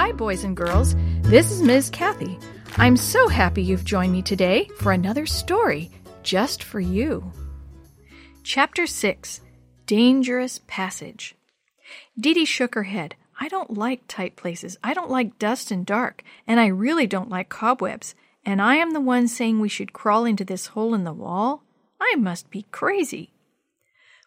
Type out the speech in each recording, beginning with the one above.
Hi, boys and girls. This is Ms. Kathy. I'm so happy you've joined me today for another story just for you. Chapter 6 Dangerous Passage. Dee Dee shook her head. I don't like tight places. I don't like dust and dark, and I really don't like cobwebs. And I am the one saying we should crawl into this hole in the wall? I must be crazy.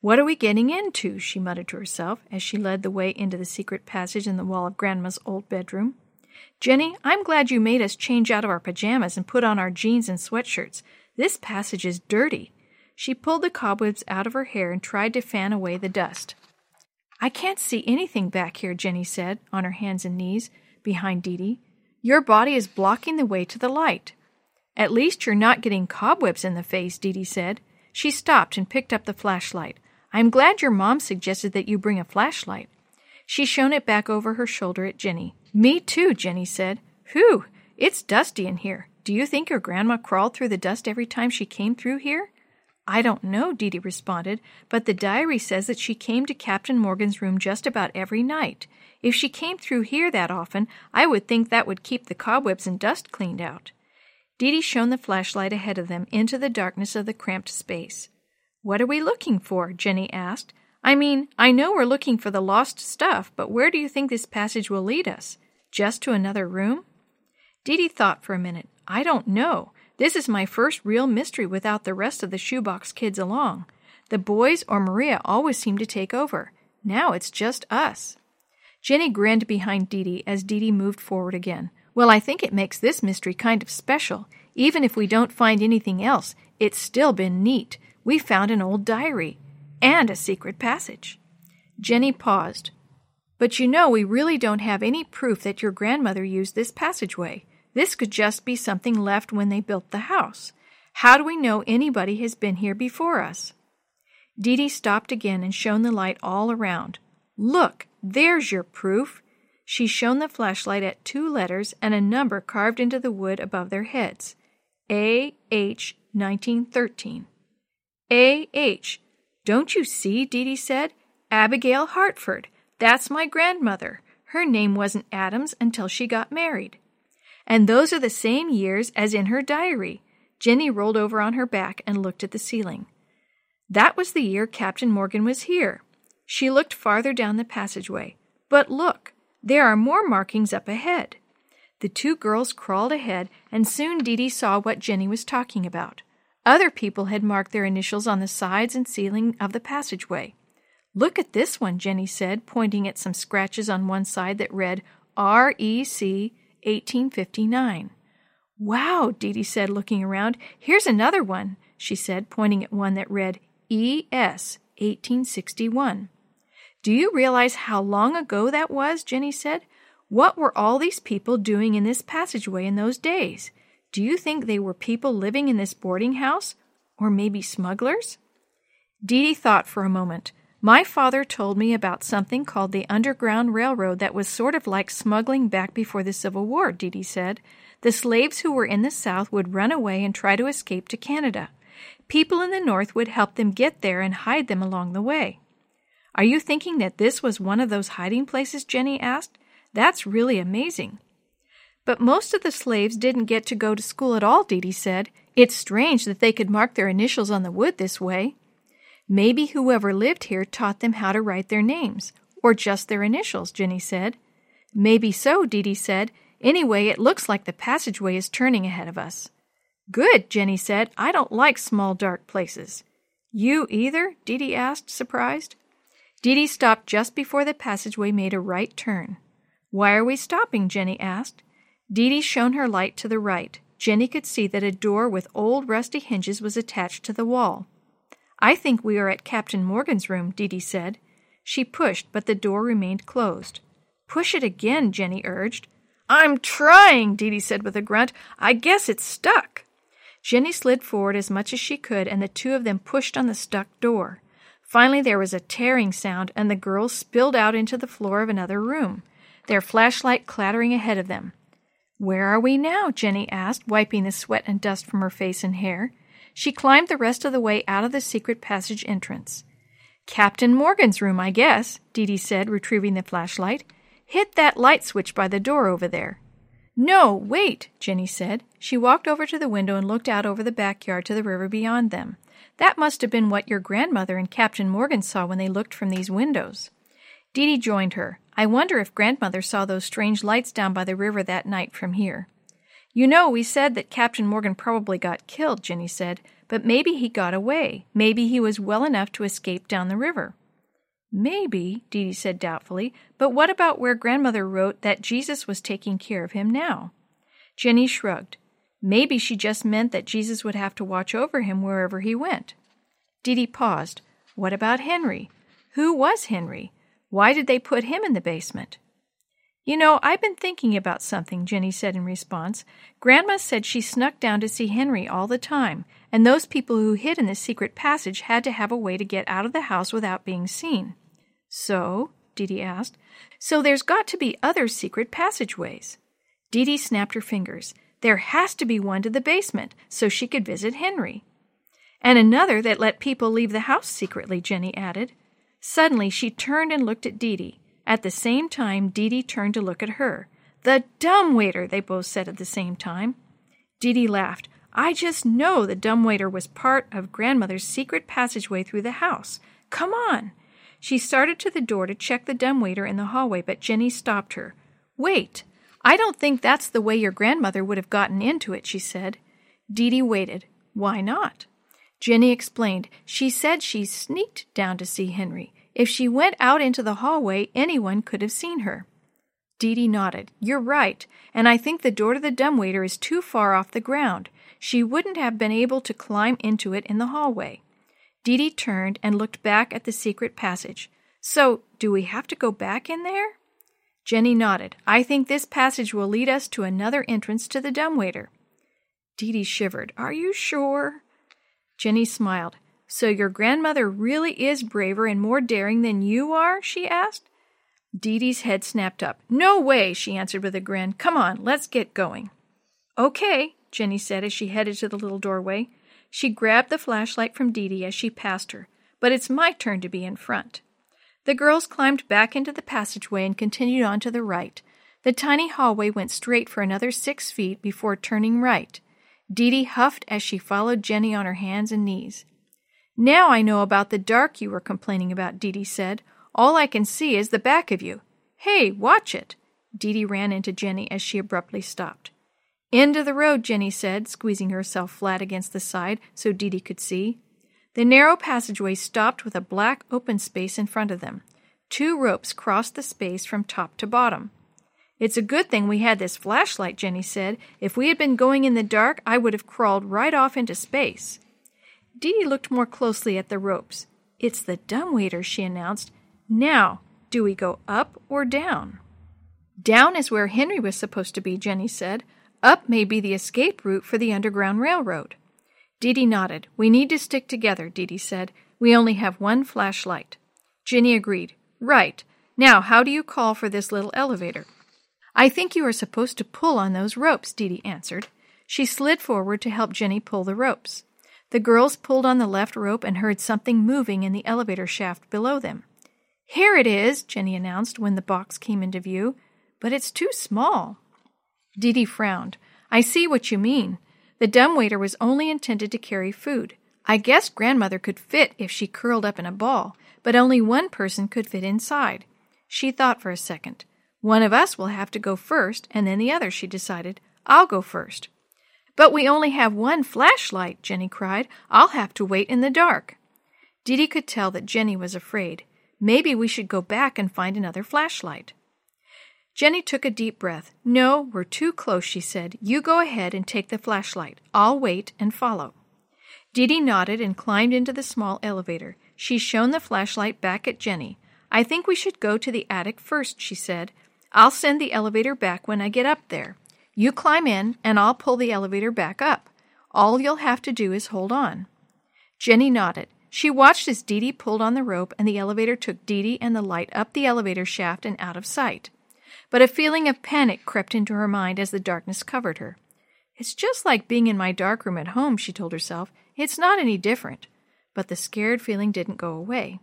What are we getting into? she muttered to herself as she led the way into the secret passage in the wall of Grandma's old bedroom. Jenny, I'm glad you made us change out of our pajamas and put on our jeans and sweatshirts. This passage is dirty. She pulled the cobwebs out of her hair and tried to fan away the dust. I can't see anything back here, Jenny said, on her hands and knees, behind Dee Dee. Your body is blocking the way to the light. At least you're not getting cobwebs in the face, Dee Dee said. She stopped and picked up the flashlight. I'm glad your mom suggested that you bring a flashlight. She shone it back over her shoulder at Jenny. Me too, Jenny said. Whew, it's dusty in here. Do you think your grandma crawled through the dust every time she came through here? I don't know, Dee Dee responded, but the diary says that she came to Captain Morgan's room just about every night. If she came through here that often, I would think that would keep the cobwebs and dust cleaned out. Dee Dee shone the flashlight ahead of them into the darkness of the cramped space. What are we looking for? Jenny asked. I mean, I know we're looking for the lost stuff, but where do you think this passage will lead us? Just to another room? Dee thought for a minute. I don't know. This is my first real mystery without the rest of the shoebox kids along. The boys or Maria always seem to take over. Now it's just us. Jenny grinned behind Dee as Dee moved forward again. Well, I think it makes this mystery kind of special. Even if we don't find anything else, it's still been neat we found an old diary and a secret passage. Jenny paused. But you know, we really don't have any proof that your grandmother used this passageway. This could just be something left when they built the house. How do we know anybody has been here before us? Dee Dee stopped again and shone the light all around. Look, there's your proof. She shone the flashlight at two letters and a number carved into the wood above their heads. A H 1913. A.H. Don't you see? Dee Dee said. Abigail Hartford. That's my grandmother. Her name wasn't Adams until she got married. And those are the same years as in her diary. Jenny rolled over on her back and looked at the ceiling. That was the year Captain Morgan was here. She looked farther down the passageway. But look, there are more markings up ahead. The two girls crawled ahead, and soon Dee Dee saw what Jenny was talking about. Other people had marked their initials on the sides and ceiling of the passageway. Look at this one, Jenny said, pointing at some scratches on one side that read REC 1859. Wow, Dee said, looking around. Here's another one, she said, pointing at one that read ES 1861. Do you realize how long ago that was? Jenny said. What were all these people doing in this passageway in those days? Do you think they were people living in this boarding house? Or maybe smugglers? Dee Dee thought for a moment. My father told me about something called the Underground Railroad that was sort of like smuggling back before the Civil War, Dee Dee said. The slaves who were in the South would run away and try to escape to Canada. People in the North would help them get there and hide them along the way. Are you thinking that this was one of those hiding places? Jenny asked. That's really amazing. But most of the slaves didn't get to go to school at all, Dee Dee said. It's strange that they could mark their initials on the wood this way. Maybe whoever lived here taught them how to write their names, or just their initials, Jenny said. Maybe so, Dee Dee said. Anyway, it looks like the passageway is turning ahead of us. Good, Jenny said. I don't like small, dark places. You either? Dee Dee asked, surprised. Dee Dee stopped just before the passageway made a right turn. Why are we stopping? Jenny asked. Dee Dee shone her light to the right. Jenny could see that a door with old rusty hinges was attached to the wall. I think we are at Captain Morgan's room, Dee Dee said. She pushed, but the door remained closed. Push it again, Jenny urged. I'm trying, Dee Dee said with a grunt. I guess it's stuck. Jenny slid forward as much as she could, and the two of them pushed on the stuck door. Finally, there was a tearing sound, and the girls spilled out into the floor of another room, their flashlight clattering ahead of them. Where are we now? Jenny asked, wiping the sweat and dust from her face and hair. She climbed the rest of the way out of the secret passage entrance. Captain Morgan's room, I guess, Dee Dee said, retrieving the flashlight. Hit that light switch by the door over there. No, wait, Jenny said. She walked over to the window and looked out over the backyard to the river beyond them. That must have been what your grandmother and Captain Morgan saw when they looked from these windows. Dee joined her. I wonder if grandmother saw those strange lights down by the river that night from here. You know, we said that Captain Morgan probably got killed, Jenny said, but maybe he got away. Maybe he was well enough to escape down the river. Maybe, Dee said doubtfully, but what about where grandmother wrote that Jesus was taking care of him now? Jenny shrugged. Maybe she just meant that Jesus would have to watch over him wherever he went. Dee Dee paused. What about Henry? Who was Henry? Why did they put him in the basement? You know, I've been thinking about something, Jenny said in response. Grandma said she snuck down to see Henry all the time, and those people who hid in the secret passage had to have a way to get out of the house without being seen. So? Dee Dee asked. So there's got to be other secret passageways. Dee Dee snapped her fingers. There has to be one to the basement, so she could visit Henry. And another that let people leave the house secretly, Jenny added. Suddenly she turned and looked at Dee Dee. At the same time, Dee Dee turned to look at her. The dumb waiter, they both said at the same time. Dee Dee laughed. I just know the dumb waiter was part of grandmother's secret passageway through the house. Come on. She started to the door to check the dumb waiter in the hallway, but Jenny stopped her. Wait. I don't think that's the way your grandmother would have gotten into it, she said. Dee Dee waited. Why not? Jenny explained. She said she sneaked down to see Henry. If she went out into the hallway, anyone could have seen her. Dee Dee nodded. You're right, and I think the door to the dumbwaiter is too far off the ground. She wouldn't have been able to climb into it in the hallway. Dee Dee turned and looked back at the secret passage. So, do we have to go back in there? Jenny nodded. I think this passage will lead us to another entrance to the dumbwaiter. Dee Dee shivered. Are you sure? Jenny smiled. So your grandmother really is braver and more daring than you are? she asked. Dee Dee's head snapped up. No way, she answered with a grin. Come on, let's get going. Okay, Jenny said as she headed to the little doorway. She grabbed the flashlight from Dee Dee as she passed her, but it's my turn to be in front. The girls climbed back into the passageway and continued on to the right. The tiny hallway went straight for another six feet before turning right. Dee Dee huffed as she followed Jenny on her hands and knees. Now I know about the dark you were complaining about, Dee Dee said. All I can see is the back of you. Hey, watch it! Dee Dee ran into Jenny as she abruptly stopped. End of the road, Jenny said, squeezing herself flat against the side so Dee Dee could see. The narrow passageway stopped with a black open space in front of them. Two ropes crossed the space from top to bottom. It's a good thing we had this flashlight, Jenny said. If we had been going in the dark, I would have crawled right off into space. Dee Dee looked more closely at the ropes. It's the dumbwaiter, she announced. Now, do we go up or down? Down is where Henry was supposed to be, Jenny said. Up may be the escape route for the Underground Railroad. Dee Dee nodded. We need to stick together, Dee Dee said. We only have one flashlight. Jenny agreed. Right. Now, how do you call for this little elevator? I think you are supposed to pull on those ropes, Dee Dee answered. She slid forward to help Jenny pull the ropes. The girls pulled on the left rope and heard something moving in the elevator shaft below them. Here it is, Jenny announced when the box came into view. But it's too small. Dee Dee frowned. I see what you mean. The dumbwaiter was only intended to carry food. I guess grandmother could fit if she curled up in a ball, but only one person could fit inside. She thought for a second. One of us will have to go first, and then the other, she decided. I'll go first. But we only have one flashlight, Jenny cried. I'll have to wait in the dark. Dee could tell that Jenny was afraid. Maybe we should go back and find another flashlight. Jenny took a deep breath. No, we're too close, she said. You go ahead and take the flashlight. I'll wait and follow. Dee nodded and climbed into the small elevator. She shone the flashlight back at Jenny. I think we should go to the attic first, she said. I'll send the elevator back when I get up there. You climb in, and I'll pull the elevator back up. All you'll have to do is hold on. Jenny nodded. She watched as Dee Dee pulled on the rope, and the elevator took Dee Dee and the light up the elevator shaft and out of sight but a feeling of panic crept into her mind as the darkness covered her. It's just like being in my dark room at home, she told herself. It's not any different. But the scared feeling didn't go away.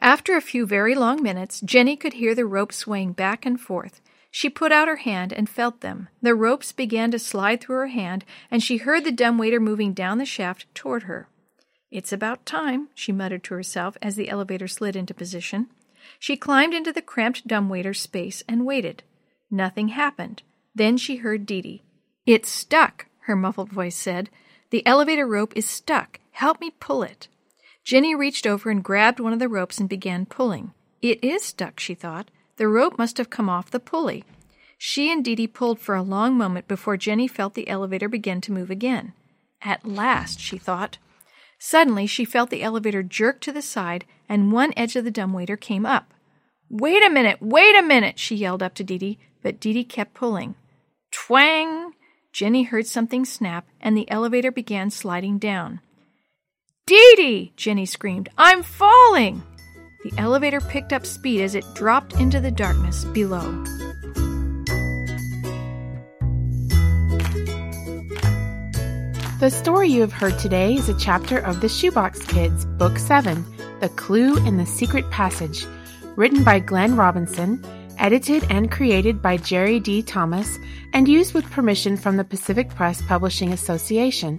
After a few very long minutes, Jenny could hear the ropes swaying back and forth. She put out her hand and felt them. The ropes began to slide through her hand, and she heard the dumbwaiter moving down the shaft toward her. It's about time, she muttered to herself as the elevator slid into position. She climbed into the cramped dumbwaiter space and waited. Nothing happened. Then she heard Dee Dee. It's stuck, her muffled voice said. The elevator rope is stuck. Help me pull it. Jenny reached over and grabbed one of the ropes and began pulling. It is stuck, she thought. The rope must have come off the pulley. She and Dee Dee pulled for a long moment before Jenny felt the elevator begin to move again. At last, she thought. Suddenly, she felt the elevator jerk to the side, and one edge of the dumbwaiter came up. Wait a minute, wait a minute, she yelled up to Dee Dee, but Dee Dee kept pulling. Twang! Jenny heard something snap, and the elevator began sliding down. Dee Dee! Jenny screamed. I'm falling! The elevator picked up speed as it dropped into the darkness below. The story you have heard today is a chapter of The Shoebox Kids, Book 7, The Clue in the Secret Passage, written by Glenn Robinson, edited and created by Jerry D. Thomas, and used with permission from the Pacific Press Publishing Association.